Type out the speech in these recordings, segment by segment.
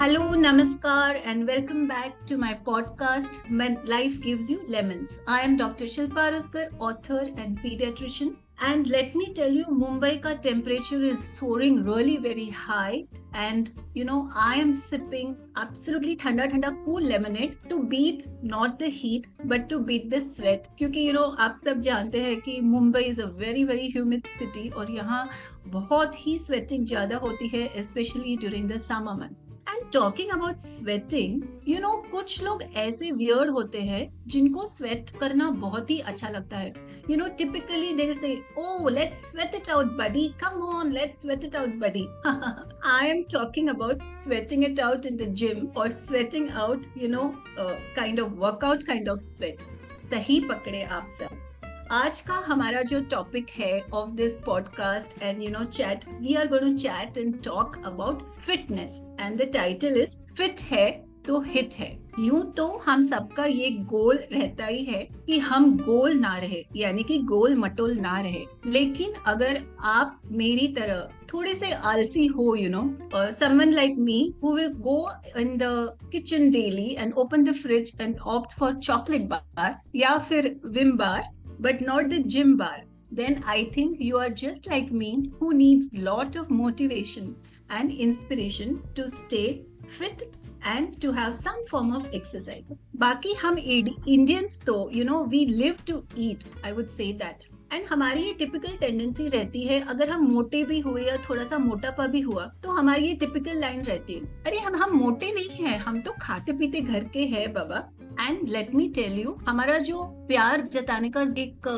Hello नमस्कार and welcome back to my podcast life gives you lemons I am doctor Shilpa Ruskar author and paediatrician and let me tell you Mumbai का temperature is soaring really very high and you know I am sipping absolutely ठंडा ठंडा cool lemonade to beat not the heat but to beat the sweat क्योंकि you know आप सब जानते हैं कि Mumbai is a very very humid city और यहाँ बहुत ही स्वेटिंग ज़्यादा होती है specially during the summer months and talking about sweating you know कुछ लोग ऐसे वियर्ड होते हैं जिनको स्वेट करना बहुत ही अच्छा लगता है। You know typically they say oh let's sweat it out buddy come on let's sweat it out buddy I am talking about sweating it out in the gym और sweating out you know kind of workout kind of sweat सही पकड़े आप सब। आज का हमारा जो topic है of this podcast and you know chat we are going to chat and talk about fitness and the title is fit है तो हिट है. यूँ तो हम सबका ये गोल रहता ही है कि हम गोल ना रहे, यानी कि गोल मटोल ना रहे। लेकिन अगर आप मेरी तरह थोड़े से आलसी हो you know someone like me who will go in the kitchen daily and open the fridge and opt for chocolate bar या फिर Vim bar but not the gym bar, then I think you are just like me who needs lot of motivation and inspiration to stay fit and to have some form of exercise. बाकी हम Indians तो you know we live to eat. I would say that. And हमारी ये typical tendency रहती है अगर हम मोटे भी हुए या थोड़ा सा मोटापा भी हुआ तो हमारी ये टिपिकल लाइन रहती है अरे हम हम मोटे नहीं हैं हम तो खाते पीते घर के हैं बाबा and let me tell you हमारा जो प्यार जताने का एक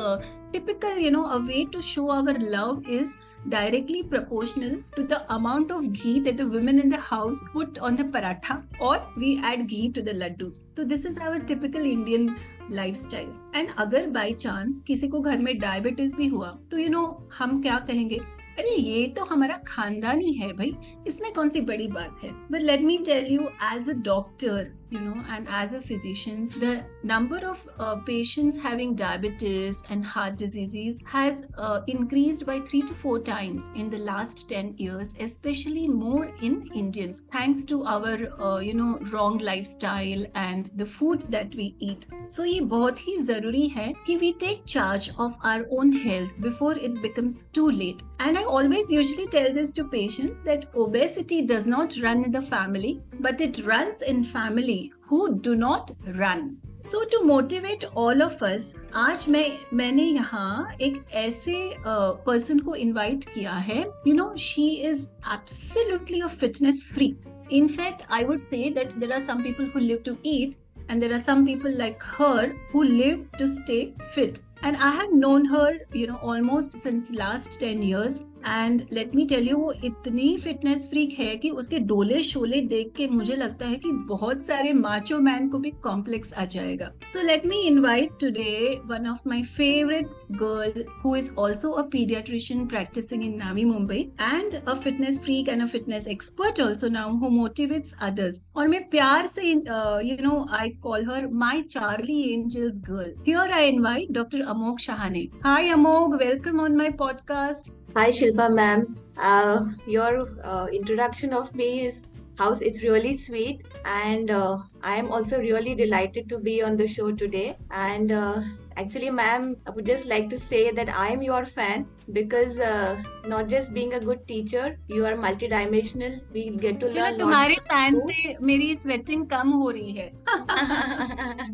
typical you know a way to show our love is directly proportional to the amount of ghee the women in the house put on the paratha और we add ghee to the laddoo तो this is our typical Indian lifestyle and अगर by chance किसी को घर में diabetes भी हुआ तो यू you नो know, हम क्या कहेंगे? अरे ये तो हमारा खानदानी है भाई इसमें कौन सी बड़ी बात है? But let me tell you as a doctor you know and as a physician the number of uh, patients having diabetes and heart diseases has uh, increased by 3 to 4 times in the last 10 years especially more in indians thanks to our uh, you know wrong lifestyle and the food that we eat. So ye bahut hi zaruri hai ki we take charge of our own health before it becomes too late. And i always usually tell this to patients that obesity does not run in the family but it runs in family who do not run. So to motivate all of us आज मैं मैंने यहाँ एक ऐसे person uh, को invite किया है you know she is absolutely a fitness freak in fact i would say that there are some people who live to eat and there are some people like her who live to stay fit and i have known her you know almost since last 10 years And let me tell you वो इतनी fitness freak है कि उसके डोले शोले देख के मुझे लगता है कि बहुत सारे माचो मैन को भी कॉम्प्लेक्स आ जाएगा। So let me invite today one of my favourite girl who is also a paediatrician practising in Navi Mumbai and a fitness freak and a fitness expert also now who motivates others और मैं प्यार से you know I call her my Charlie angels girl here I invite doctor Amok Shahane hi Amok welcome on my podcast Hi, Shilpa ma'am. Uh, your uh, introduction of me is house is really sweet, and uh, I am also really delighted to be on the show today. And uh, actually, ma'am, I would just like to say that I am your fan because uh, not just being a good teacher, you are multidimensional. We get to learn. तुम्हारे fan से मेरी sweating कम हो रही है.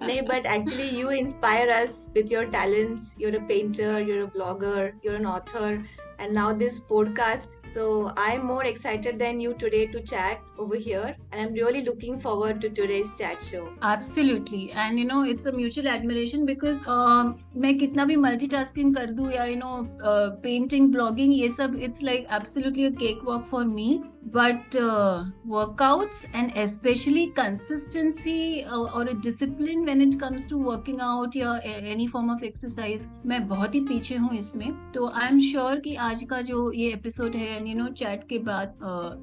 no, but actually, you inspire us with your talents. You're a painter. You're a blogger. You're an author and now this podcast. So I'm more excited than you today to chat over here, and I'm really looking forward to today's chat show. Absolutely, and you know it's a mutual admiration because uh, मैं कितना भी multitasking कर दूँ या you know uh, painting, blogging ये सब it's like absolutely a cakewalk for me. But uh, workouts and especially consistency uh, or a discipline when it comes to working out या any form of exercise मैं बहुत ही पीछे हूँ इसमें तो आई am sure कि आज का जो ये एपिसोड है यू नो चैट के बाद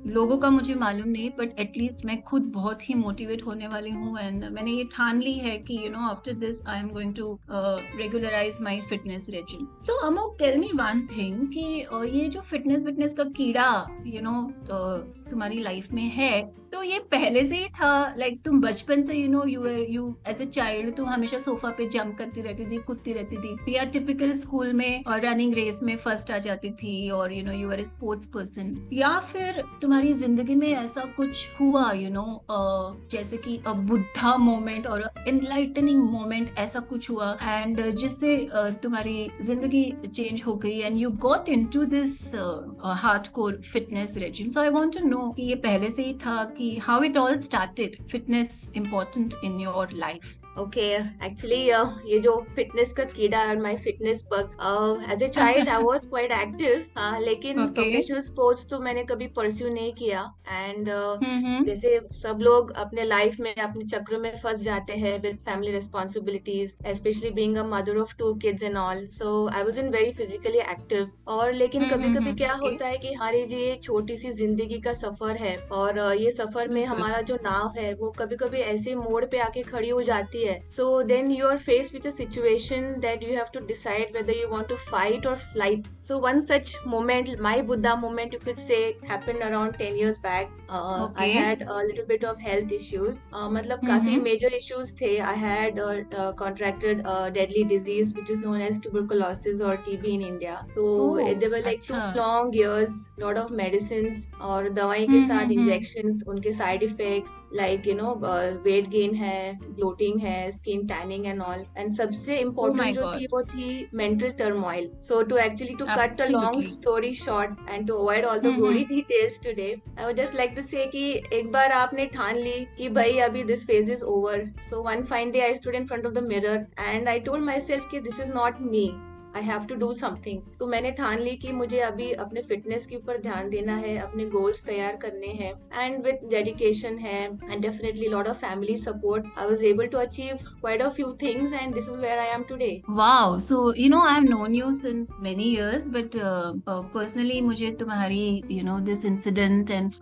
लोगों का मुझे मालूम नहीं बट एटलीस्ट मैं खुद बहुत ही मोटिवेट होने वाली हूँ एंड मैंने ये ठान ली है कि you know after this I am going to regularise my fitness regime so Amok tell me one thing कि ये जो फिटनेस विटनेस का कीड़ा यू नो तुम्हारी लाइफ में है तो ये पहले से ही था। लाइक तुम बचपन से you know you you as a child तुम हमेशा सोफा पे जंप करती रहती थी कूदती रहती थी। या टिपिकल स्कूल में और रनिंग रेस में फ़र्स्ट आ जाती थी और you know you are a sports person या फिर तुम्हारी ज़िंदगी में ऐसा कुछ हुआ यू you नो know, जैसे कि अ बुद्धा मोमेंट और इनलाइटनिंग मोमेंट ऐसा कुछ हुआ। एंड जिससे तुम्हारी ज़िंदगी चेंज हो गई। And you got into this hardcore fitness regime so I want to know no कि ये पहले से ही था कि how it all started fitness important in your life okay actually ये जो फिटनेस का कीड़ा और my fitness bug as a child I was quite active लेकिन प्रोफेशनल स्पोर्ट्स तो मैंने कभी परस्यू नहीं किया। And uh, mm-hmm. जैसे सब लोग अपने लाइफ में अपने चक्र में फंस जाते हैं with family responsibilities specially being a mother of two kids and all so I was in very physically active और लेकिन mm-hmm. कभी कभी क्या होता है कि हमारी जी ये छोटी सी ज़िंदगी का सफ़र है और uh, ये सफ़र में हमारा जो नाव है वो कभी कभी ऐसे मोड़ पे आके खड़ी हो जाती है है so then you are faced with a situation that you have to decide whether you want to fight or flight so one such moment my buddha moment you could say happened around 10 years back uh, okay. i had a little bit of health issues uh, मतलब mm-hmm. काफी major issues थे i had uh, uh, contracted a deadly disease which is known as tuberculosis or tb in india so oh, there were like two long years lot of medicines और दवाई के साथ injections उनके side effects like you know weight gain है bloating है है skin tanning and all and सबसे important जो थी वो थी mental turmoil so to actually to cut a long story short and to avoid all the gory details today I would just like to say कि एक बार आपने ठान ली कि भाई अभी this phase is over so one fine day I stood in front of the mirror and I told myself की this is not me I have to do something तो मैंने ठान ली कि मुझे अभी अपने फिटनेस के ऊपर ध्यान देना है अपने गोल्स तैयार करने हैं एंड विद डेडिकेशन है and definitely lot of family support I was able to achieve quite a few things and this is where I am today wow so you know I have known you since many years but personally मुझे तुम्हारी you know this incident and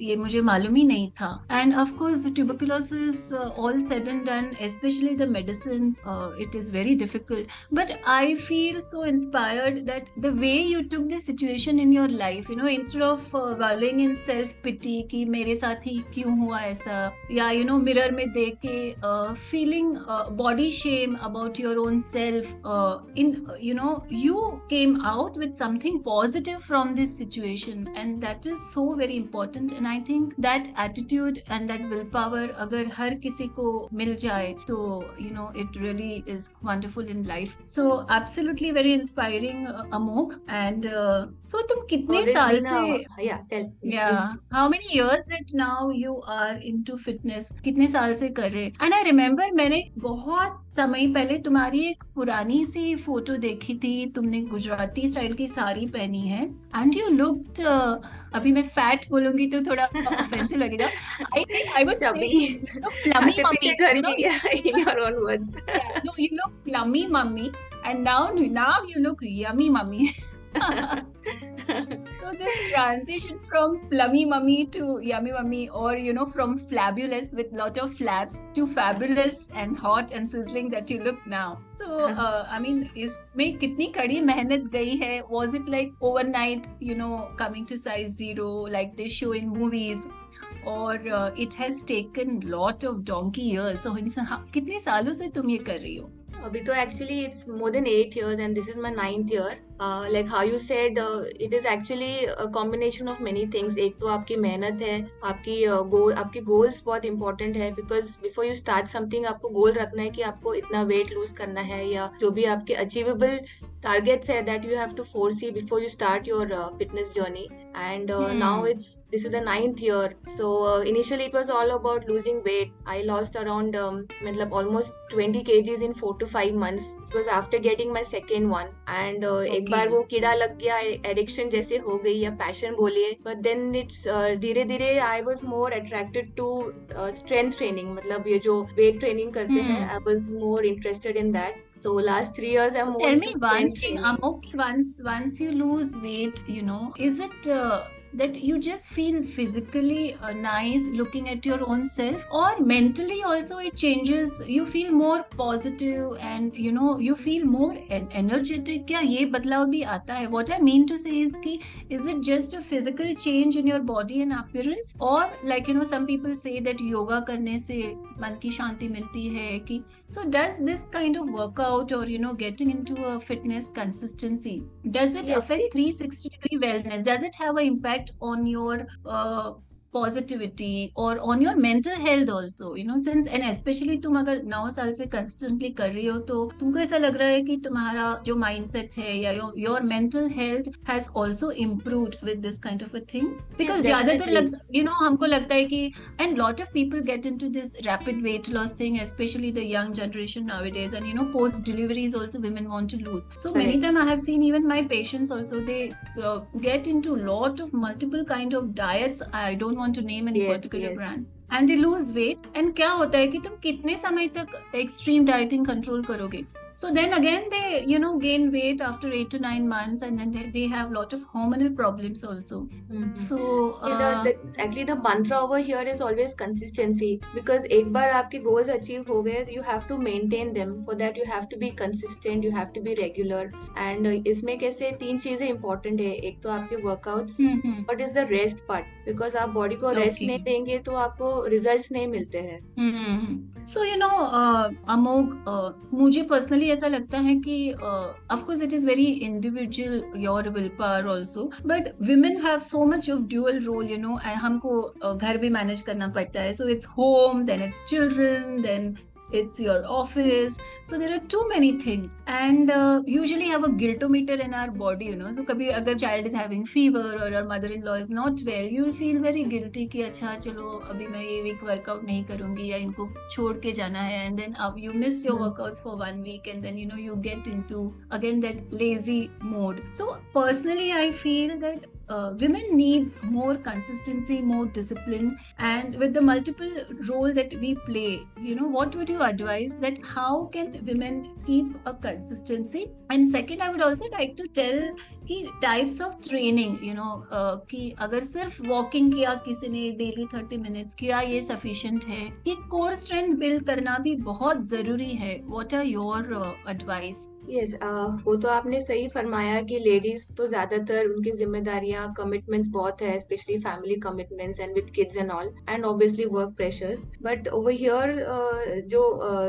ये मुझे मालूम ही नहीं था and of course tuberculosis uh, all said and done especially the medicines uh, it is very difficult but i feel feel so inspired that the way you took this situation in your life, you know, instead of uh, wallowing in self pity, ki mere saath hi kyun hua aisa, yeah, you know, mirror me dekh uh, feeling uh, body shame about your own self, uh, in you know, you came out with something positive from this situation, and that is so very important. And I think that attitude and that willpower, agar har kisi ko mil jaye, to you know, it really is wonderful in life. So absolutely absolutely very inspiring, uh, Amok. And uh, so, तुम कितने साल से yeah, tell yeah, how many years it now you are into fitness? कितने साल से कर रहे? And I remember मैंने बहुत समय पहले तुम्हारी एक पुरानी सी फ़ोटो देखी थी। तुमने गुजराती स्टाइल की साड़ी पहनी है। एंड यू लुक्ड अभी मैं फैट बोलूँगी तो थोड़ा ऑफेंसिव लगेगा। I think I was chubby plumpy mummy घर की in your own words no you look plumpy mummy and now now you look yummy mummy so this transition from plummy mummy to yummy mummy or you know from flabulous with lot of flabs to fabulous and hot and sizzling that you look now so uh, i mean is में कितनी कड़ी मेहनत गई है was it like overnight you know coming to size zero like they show in movies or uh, it has taken lot of donkey years so कितने सालों से तुम ये कर रही हो अभी तो actually it's more than eight years and this is my ninth year like how you said it is actually combination of many things एक तो आपकी मेहनत है आपकी गोल आपके गोल्स बहुत इंपॉर्टेंट है because before you start something आपको गोल रखना है कि आपको इतना वेट लूज करना है या जो भी आपके अचीवेबल टारगेट्स है that you have to foresee before you start your fitness journey and now it's this is the ninth year so initially it was all about losing weight I lost around मतलब almost twenty K Gs in four to five months because after getting my second one and एक बार वो कीड़ा लग गया addiction जैसे हो गई या पैशन बोलिए बट देन इट्स धीरे धीरे I was more attracted to strength training मतलब ये जो वेट ट्रेनिंग करते. हैं I was more interested in that so last three years i'm tell me one thing amok once once you lose weight you know is it uh, that you just feel physically uh, nice looking at your own self or mentally also it changes you feel more positive and you know you feel more en- energetic क्या ये बदलाव भी आता है what I mean to say is कि is it just a physical change in your body and appearance or like you know some people say that yoga करने से मन की शांति मिलती है कि so does this kind of workout or you know getting into a fitness consistency does it Yes, affect it- 360 degree wellness does it have an impact on your uh, positivity or on your mental health also you know since and especially तुम अगर नौ साल से constantly कर रही हो तो तुमको ऐसा लग रहा है कि तुम्हारा जो mindset है या your, your mental health has also improved with this kind of a thing because ज़्यादातर you know हमको लगता है कि and lot of people get into this rapid weight loss thing especially the young generation nowadays and you know post deliveries also women want to lose so right. many time I have seen even my patients also they uh, get into lot of multiple kind of diets I don't want to name any particular brands and they lose weight and क्या होता है कि तुम कितने समय तक extreme dieting control करोगे? so then again they you know gain weight after 8 to 9 months and then they, they have lot of hormonal problems also Mhm. so Yeah, uh, the, the, actually the mantra over here is always consistency because एक बार आपके goals achieve हो गए you have to maintain them for that you have to be consistent you have to be regular and uh, इसमें कैसे तीन चीजें important है एक तो आपके workouts mhm. what is the rest part because आप body को rest Okay. नहीं देंगे तो आपको results नहीं मिलते हैं सो यू नो अमोग मुझे पर्सनली ऐसा लगता है कि of course it is very individual your will power also but women have so much of dual role you know हमको घर भी मैनेज करना पड़ता है। So it's home then it's children then it's your office so there are too many things and uh, usually have a guiltometer in our body you know so kabhi agar child is having fever or your mother-in-law is not well you will feel very guilty कि अच्छा चलो अभी मैं ये week workout नहीं करूंगी या इनको छोड़ के जाना है and then अब you miss your Hmm. workouts for one week and then you know you get into again that lazy mode so personally I feel that uh, women needs more consistency more discipline and with the multiple role that we play you know what would you advise that how can women keep a consistency. And second i would also like to tell कि types of training you know कि अगर सिर्फ़ walking किया किसी ने daily thirty minutes किया ये sufficient है। कि कोर स्ट्रेंथ बिल्ड करना भी बहुत ज़रूरी है। What are your advice yes वो तो आपने सही फरमाया कि लेडीज़ तो ज़्यादातर उनकी जिम्मेदारियाँ कमिटमेंट्स बहुत है specially family commitments and with kids and all and obviously work pressures but over here जो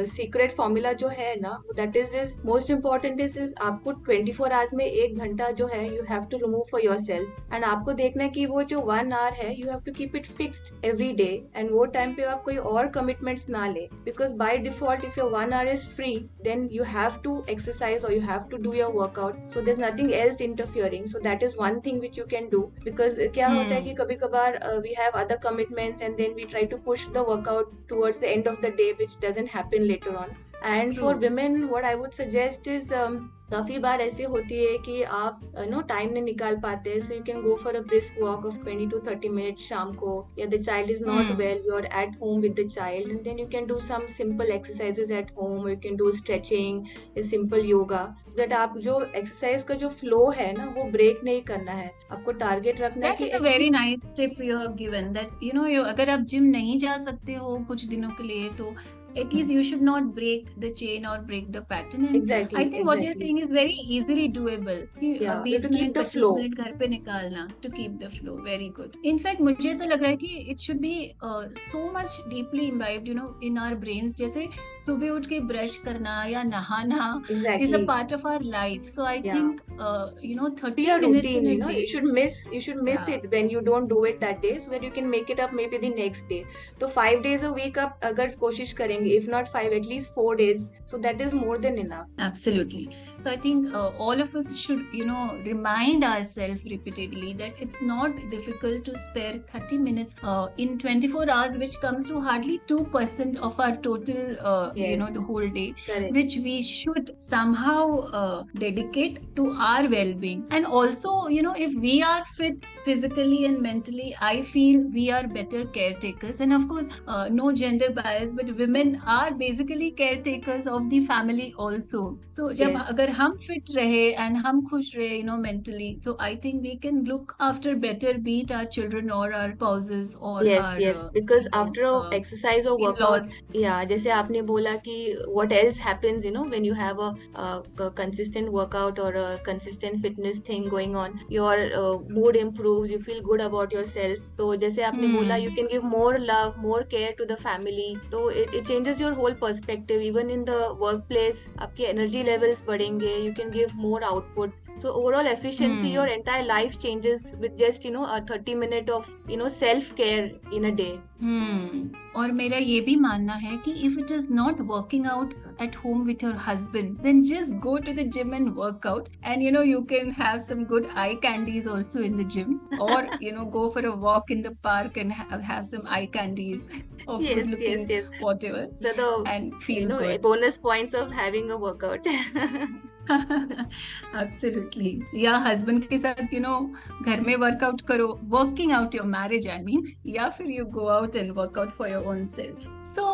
सीक्रेट uh, फॉर्मूला जो है ना that is is most important is आपको 24 फोर आवर्स में एक घंटा जो जो है you have to remove for yourself and आपको देखना है कि वो जो वन आवर है you have to keep it fixed every day and वो टाइम पे आप कोई और कमिटमेंट्स ना ले. Because by default if your one hour is free then you have to exercise और you have to do your workout so there nothing else interfering so that is one thing which you can do because क्या hmm. होता है कि कभी कभार we have other commitments and then we try to push the workout towards the end of the day which doesn't happen later on on and for True. women what I would suggest is um, काफ़ी बार ऐसी होती है कि आप no time नहीं निकाल पाते so you can go for a brisk walk of 20 to 30 minutes शाम को या the child is not. Well you are at home with the child and then you can do some simple exercises at home you can do stretching simple yoga so that आप जो exercise का जो flow है ना वो break नहीं करना है आपको टारगेट रखना है That least- nice tip you have given that you know you अगर आप जिम नहीं जा सकते हो कुछ दिनों के लिए तो at least you should not break the chain or break the pattern and Exactly, I think exactly. what you're saying is very easily doable Yeah, to keep the flow. घर पे निकालना to keep the flow very good in fact मुझे ऐसा लग रहा है कि it should be uh, so much deeply imbibed you know in our brains जैसे सुबह उठ के ब्रश करना या नहाना exactly is a part of our life so I Yeah. think uh, you know 30 your minutes routine in a you know day you should miss you should miss Yeah. it when you don't do it that day so that you can make it up maybe the next day तो five days a week आप अगर कोशिश करेंगे if not five at least four days so that is more than enough Absolutely So I think uh, all of us should, you know, remind ourselves repeatedly that it's not difficult to spare 30 minutes uh, in 24 hours, which comes to hardly 2% of our total, uh, you know, Yes. the whole day, correct which we should somehow uh, dedicate to our well-being. And also, you know, if we are fit physically and mentally, I feel we are better caretakers. And of course, uh, no gender bias, but women are basically caretakers of the family also. So जब Yes. अगर अगर हम fit रहे and हम खुश रहे you know mentally so I think we can look after better beat our children और our spouses और yes yes because after exercise और वर्कआउट या जैसे आपने बोला कि what else happens you know when you have a consistent workout और a consistent fitness thing going on your mood improves you feel good about yourself तो जैसे आपने hmm. बोला you can give more love more care to the family तो it changes your whole perspective even in the work place आपकी energy levels बढ़ेंगे you can give more output so overall efficiency hmm. your entire life changes with just you know a 30 minute of you know self care in a day hmm. और मेरा ये भी मानना है कि if it is not working out at home with your husband then just go to the gym and work out and you know you can have some good eye candies also in the gym or you know go for a walk in the park and have, have some eye candies of yes, good looking yes, yes. whatever so the and feel you know, good. bonus points of having a workout Absolutely या husband के साथ you know घर में workout करो working out your marriage I mean या फिर you go out and workout for your own self so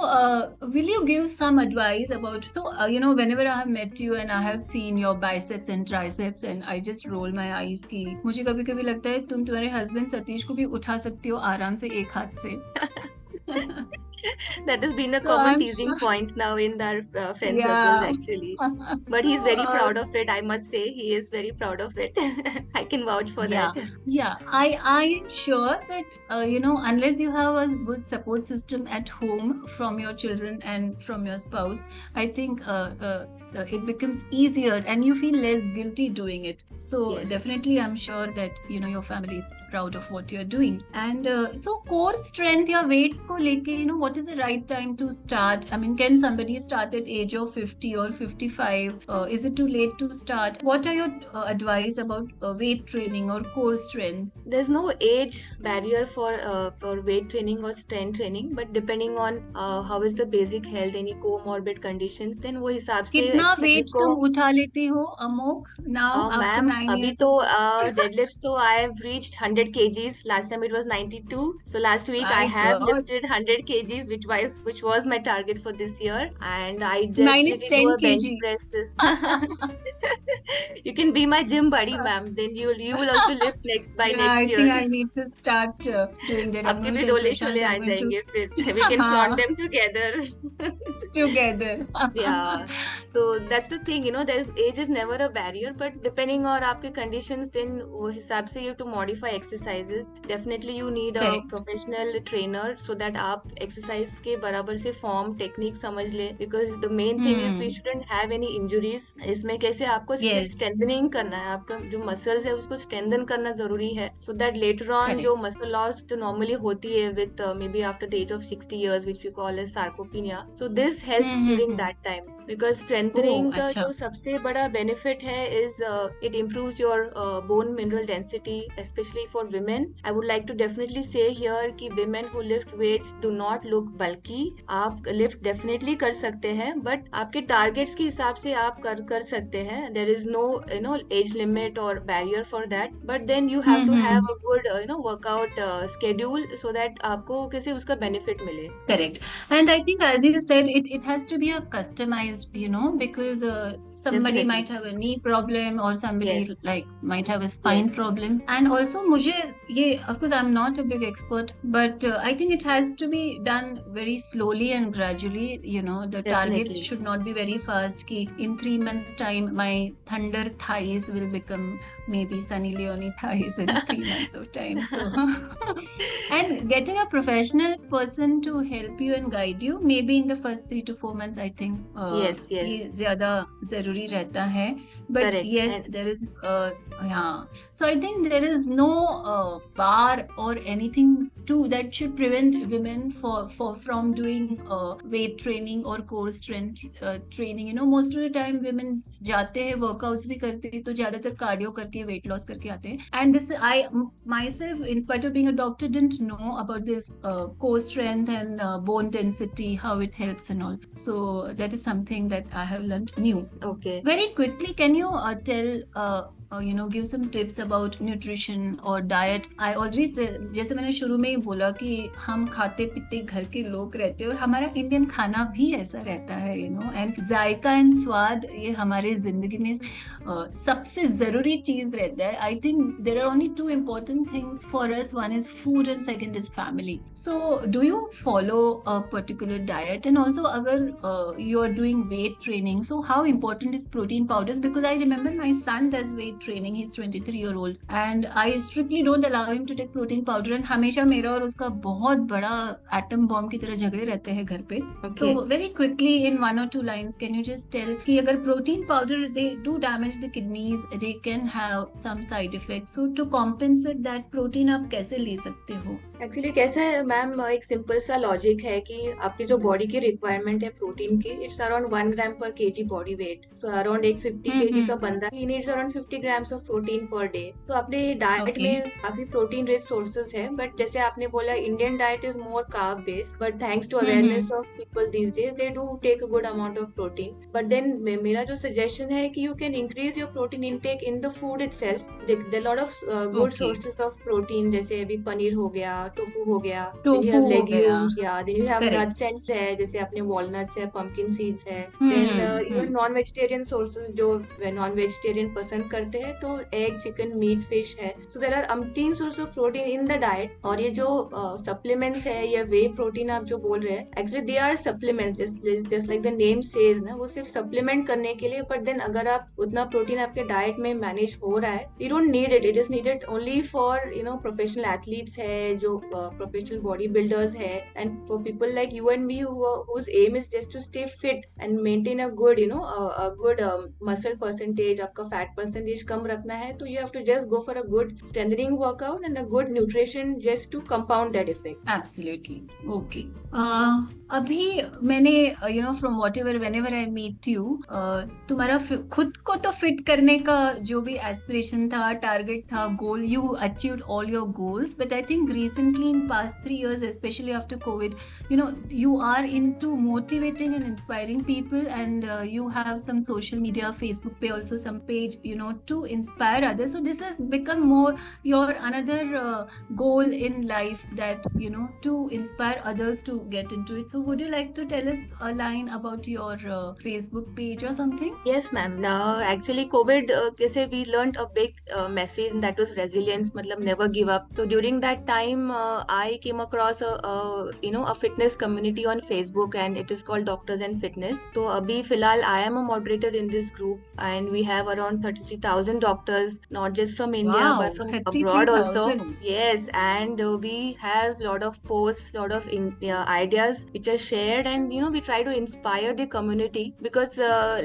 will you give some advice about so you know whenever I have met you and I have seen your biceps and triceps and I just roll my eyes की मुझे कभी कभी लगता है तुम तुम्हारे husband Satish को भी उठा सकती हो आराम से एक हाथ से। that has been a so common I'm teasing sure. point now in our uh, friend yeah. circles actually but so, he's very uh, proud of it i must say he is very proud of it i can vouch for yeah. that yeah i i'm sure that uh, you know unless you have a good support system at home from your children and from your spouse i think uh, uh, it becomes easier and you feel less guilty doing it. So yes. definitely i'm sure that you know your family is proud of what you're doing. And uh, so core strength your weights ko leke you know what is the right time to start? I mean can somebody start at age of 50 or 55 uh, is it too late to start? What are your uh, advice about uh, weight training or core strength? There's no age barrier for uh, for weight training or strength training but depending on how is the basic health any comorbid conditions then wo hisab se कितना weight तुम उठा लेती हो Amok now after 9 अभी तो deadlifts तो I have reached 100 kgs last time it was 92 so last week I, I have God. lifted 100 kgs which was which was my target for this year and I just Mine is 10 bench press you can be my gym buddy ma'am then you you will also lift next by yeah, next I year I think I need to start uh, doing that आपके भी डोले शोले आ जाएँगे फिर we can flaunt them together together yeah so that's the thing you know there's age is never a barrier but depending on आपके conditions then वो हिसाब से you have to modify exercises definitely you need a Correct. professional trainer so that आप exercise के बराबर से form technique समझ ले because the main thing hmm. is we hmm. shouldn't have any injuries इसमें कैसे आपको yes. strengthening करना है आपका जो muscles है उसको strengthen करना जरूरी है so that later on Correct. जो muscle loss जो normally होती है with uh, maybe after the age of 60 years which we call as sarcopenia so this helps hmm. during that time because strengthening का अच्छा. जो सबसे बड़ा बेनिफिट है is it improve your bone mineral density specially for women I would like to definitely say here कि women who lift weights do not look बल्कि आप lift definitely कर सकते हैं बट आपके टारगेट्स के हिसाब से आप कर कर सकते हैं. There is no you know age limit और barrier for that but then you have to have a good you know workout schedule so that आपको किसी उसका बेनिफिट मिले. Correct and I think as you said it it has to be a customised you know because uh, somebody Definitely. might have a knee problem or somebody yes. like might have a spine yes. problem and also mujhe ye of course i'm not a big expert but uh, i think it has to be done very slowly and gradually you know the Definitely. targets should not be very fast ki in 3 months time my thunder thighs will become maybe Sunny Leone thighs in three months of time. So, and getting a professional person to help you and guide you, maybe in the first three to four months, I think. Uh, yes, yes. ज़्यादा ज़रूरी रहता है. But Correct. yes, and there is. Uh, yeah. So I think there is no uh, bar or anything to that should prevent women for for from doing uh, weight training or core strength uh, training. You know, most of the time women जाते हैं workouts भी करते हैं तो ज़्यादातर cardio करके करके weight loss करके आते हैं and this I myself in spite of being a doctor didn't know about this core strength and bone density how it helps and all so that is something that I have learned new okay very quickly can you tell you know give some tips about nutrition और diet I already जैसे मैंने शुरू में ही बोला कि हम खाते पीते घर के लोग रहते हैं और हमारा इंडियन खाना भी ऐसा रहता है you no and JICA and स्वाद ये हमारे हमारे जिंदगी में uh, सबसे जरूरी चीज रहता है I think there are only two important things for us one is food and second is family so do you follow a particular diet and also अगर you are doing weight training so how important is protein powders because I remember my son does weight training he twenty three year old and I strictly don't allow him to take protein powder and हमेशा मेरा और उसका बहुत बड़ा atom bomb की तरह झगड़े रहते हैं घर पे। So very quickly in one और two lines can you just tell कि अगर protein powder they do damage the kidneys they can have some side effect so to compensate that protein आप कैसे ले सकते हो? एक्चुअली कैसा है मैम एक सिंपल सा लॉजिक है कि आपकी जो बॉडी की रिक्वायरमेंट है प्रोटीन की it's around one gram per KG body weight so around एक फिफ्टी हम्म, केजी हम्म। का बंदा ही needs around fifty grams of protein per day तो अपने डाइट Okay. में काफ़ी प्रोटीन रिच सोर्सेज है बट जैसे आपने बोला Indian diet is more carb based but thanks to hmm, awareness of people these days they do take a good amount of protein but then मेरा जो suggestion है कि you can increase your protein intake in the food they lot of good sources of protein जैसे अभी पनीर हो गया tofu हो गया जैसे अपने वॉलनट्स है पम्पकिन सीड्स है नॉन वेजिटेरियन सोर्सेज जो नॉन वेजिटेरियन पसंद करते हैं तो एग चिकन मीट फ़िश है। So there are umpteen source of protein in the diet और ये जो uh, सप्लीमेंट्स है या वे प्रोटीन आप जो बोल रहे हैं actually they are supplement just like the name says वो सिर्फ़ सप्लीमेंट करने के लिए बट देन अगर आप उतना प्रोटीन आपके डाइट में मैनेज हो रहा है you don't need it it is needed only for you know professional athletes है जो प्रोफेशनल बॉडी बिल्डर्स है and for people like you and me aim is just to stay fit and maintain a good you know a good muscle percentage आपका fat percentage कम रखना है तो you have to just go for a good strengthening workout and a good nutrition just to compound that effect absolutely okay अभी मैंने you know from whatever whenever I meet you तुम्हारा खुद को तो फिट करने का जो भी एस्पिरेशन था target goal. You achieved all your goals. But I think recently, in past three years, especially after COVID, you know, you are into motivating and inspiring people, and uh, you have some social media, Facebook page, also some page, you know, to inspire others. So this has become more your another uh, goal in life that you know to inspire others to get into it. So would you like to tell us a line about your uh, Facebook page or something? Yes, ma'am. Now, actually, COVID, uh, we learned a big uh, message that was resilience matlab never give up. So during that time uh, i came across a, you know a fitness community on facebook and it is called doctors and fitness. So abhi filal i am a moderator in this group and we have around 33000 doctors not just from india but from abroad also. yes and uh, we have lot of posts lot of uh, ideas which are shared and you know we try to inspire the community because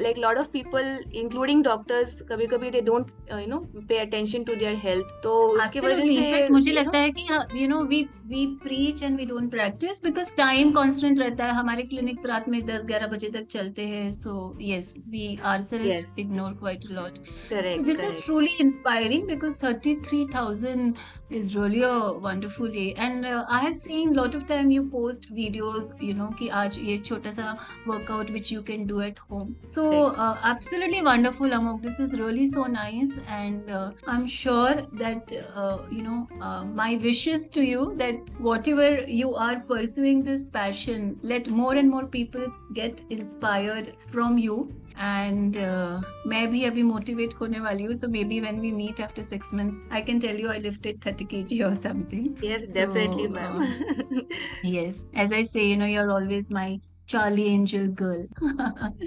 like lot of people including doctors kabhi kabhi they don't you know pay attention to their health तो उसकी वजह से मुझे लगता है कि you know we we preach and we don't practice because time constant रहता है। हमारे क्लिनिक्स रात में दस ग्यारह बजे तक चलते हैं so yes we are self ignore quite lot correct this is truly inspiring because thirty three thousand is really a wonderful day. And uh, i have seen lot of time you post videos you know ki aaj ye chota sa workout which you can do at home. So uh, absolutely wonderful amok. This is really so nice. And uh, i'm sure that uh, you know uh, my wishes to you that whatever you are pursuing this passion let more and more people get inspired from you. And uh, मैं भी अभी motivate होने वाली हूँ so maybe when we meet after six months I can tell you I lifted 30 kg or something Yes, So, definitely, uh, ma'am. yes as I say you know you're always my Charlie Angel girl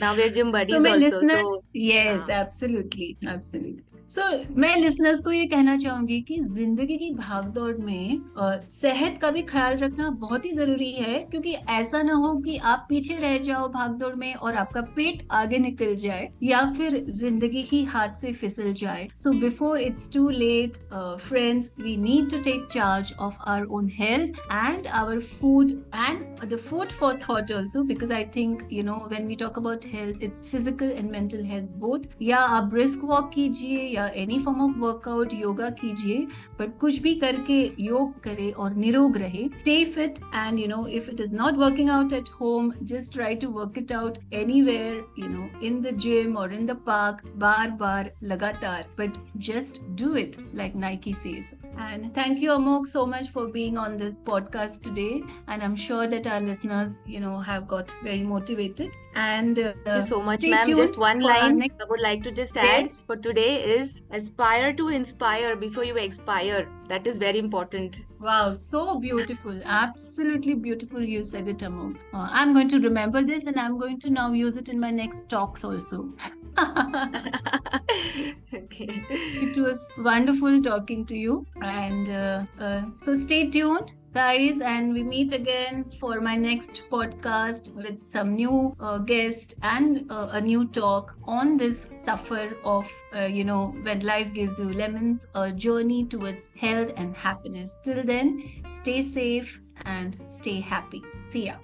now we're gym buddies so also. listeners So yes हाँ. absolutely absolutely so, मैं listeners को ये कहना चाहूँगी कि ज़िंदगी की भागदौड़ में सेहत का भी ख्याल रखना बहुत ही ज़रूरी है, क्योंकि ऐसा ना हो कि आप पीछे रह जाओ भागदौड़ में और आपका पेट आगे निकल जाए, या फिर ज़िंदगी ही हाथ से फिसल जाए। So before it's too late friends we need to take charge of our own health and our food and the food for thought also, because i think, you know, when we talk about health, it's physical and mental health both. या आप brisk walk कीजिए या any form of workout yoga कीजिए। But कुछ भी करके योग करे और निरोग रहे stay fit and you know if it is not working out at home just try to work it out anywhere you know in the gym और इन द पार्क बार बार लगातार but just do it like Nike says. And thank you, Amok, so much for being on this podcast today. And I'm sure that our listeners, you know, have got very motivated. And uh, Thank you so much, stay ma'am. tuned Just one for our line next- I would like to just add Yes. for today is aspire to inspire before you expire. that is very important. Wow, so beautiful. Absolutely beautiful. You said it, Amok. Uh, I'm going to remember this and I'm going to now use it in my next talks also. okay. it was wonderful talking to you. And uh, uh, so stay tuned, guys, and we meet again for my next podcast with some new uh, guest and uh, a new talk on this suffer of, uh, you know, when life gives you lemons, a journey towards health and happiness. Till then, stay safe and stay happy. See ya.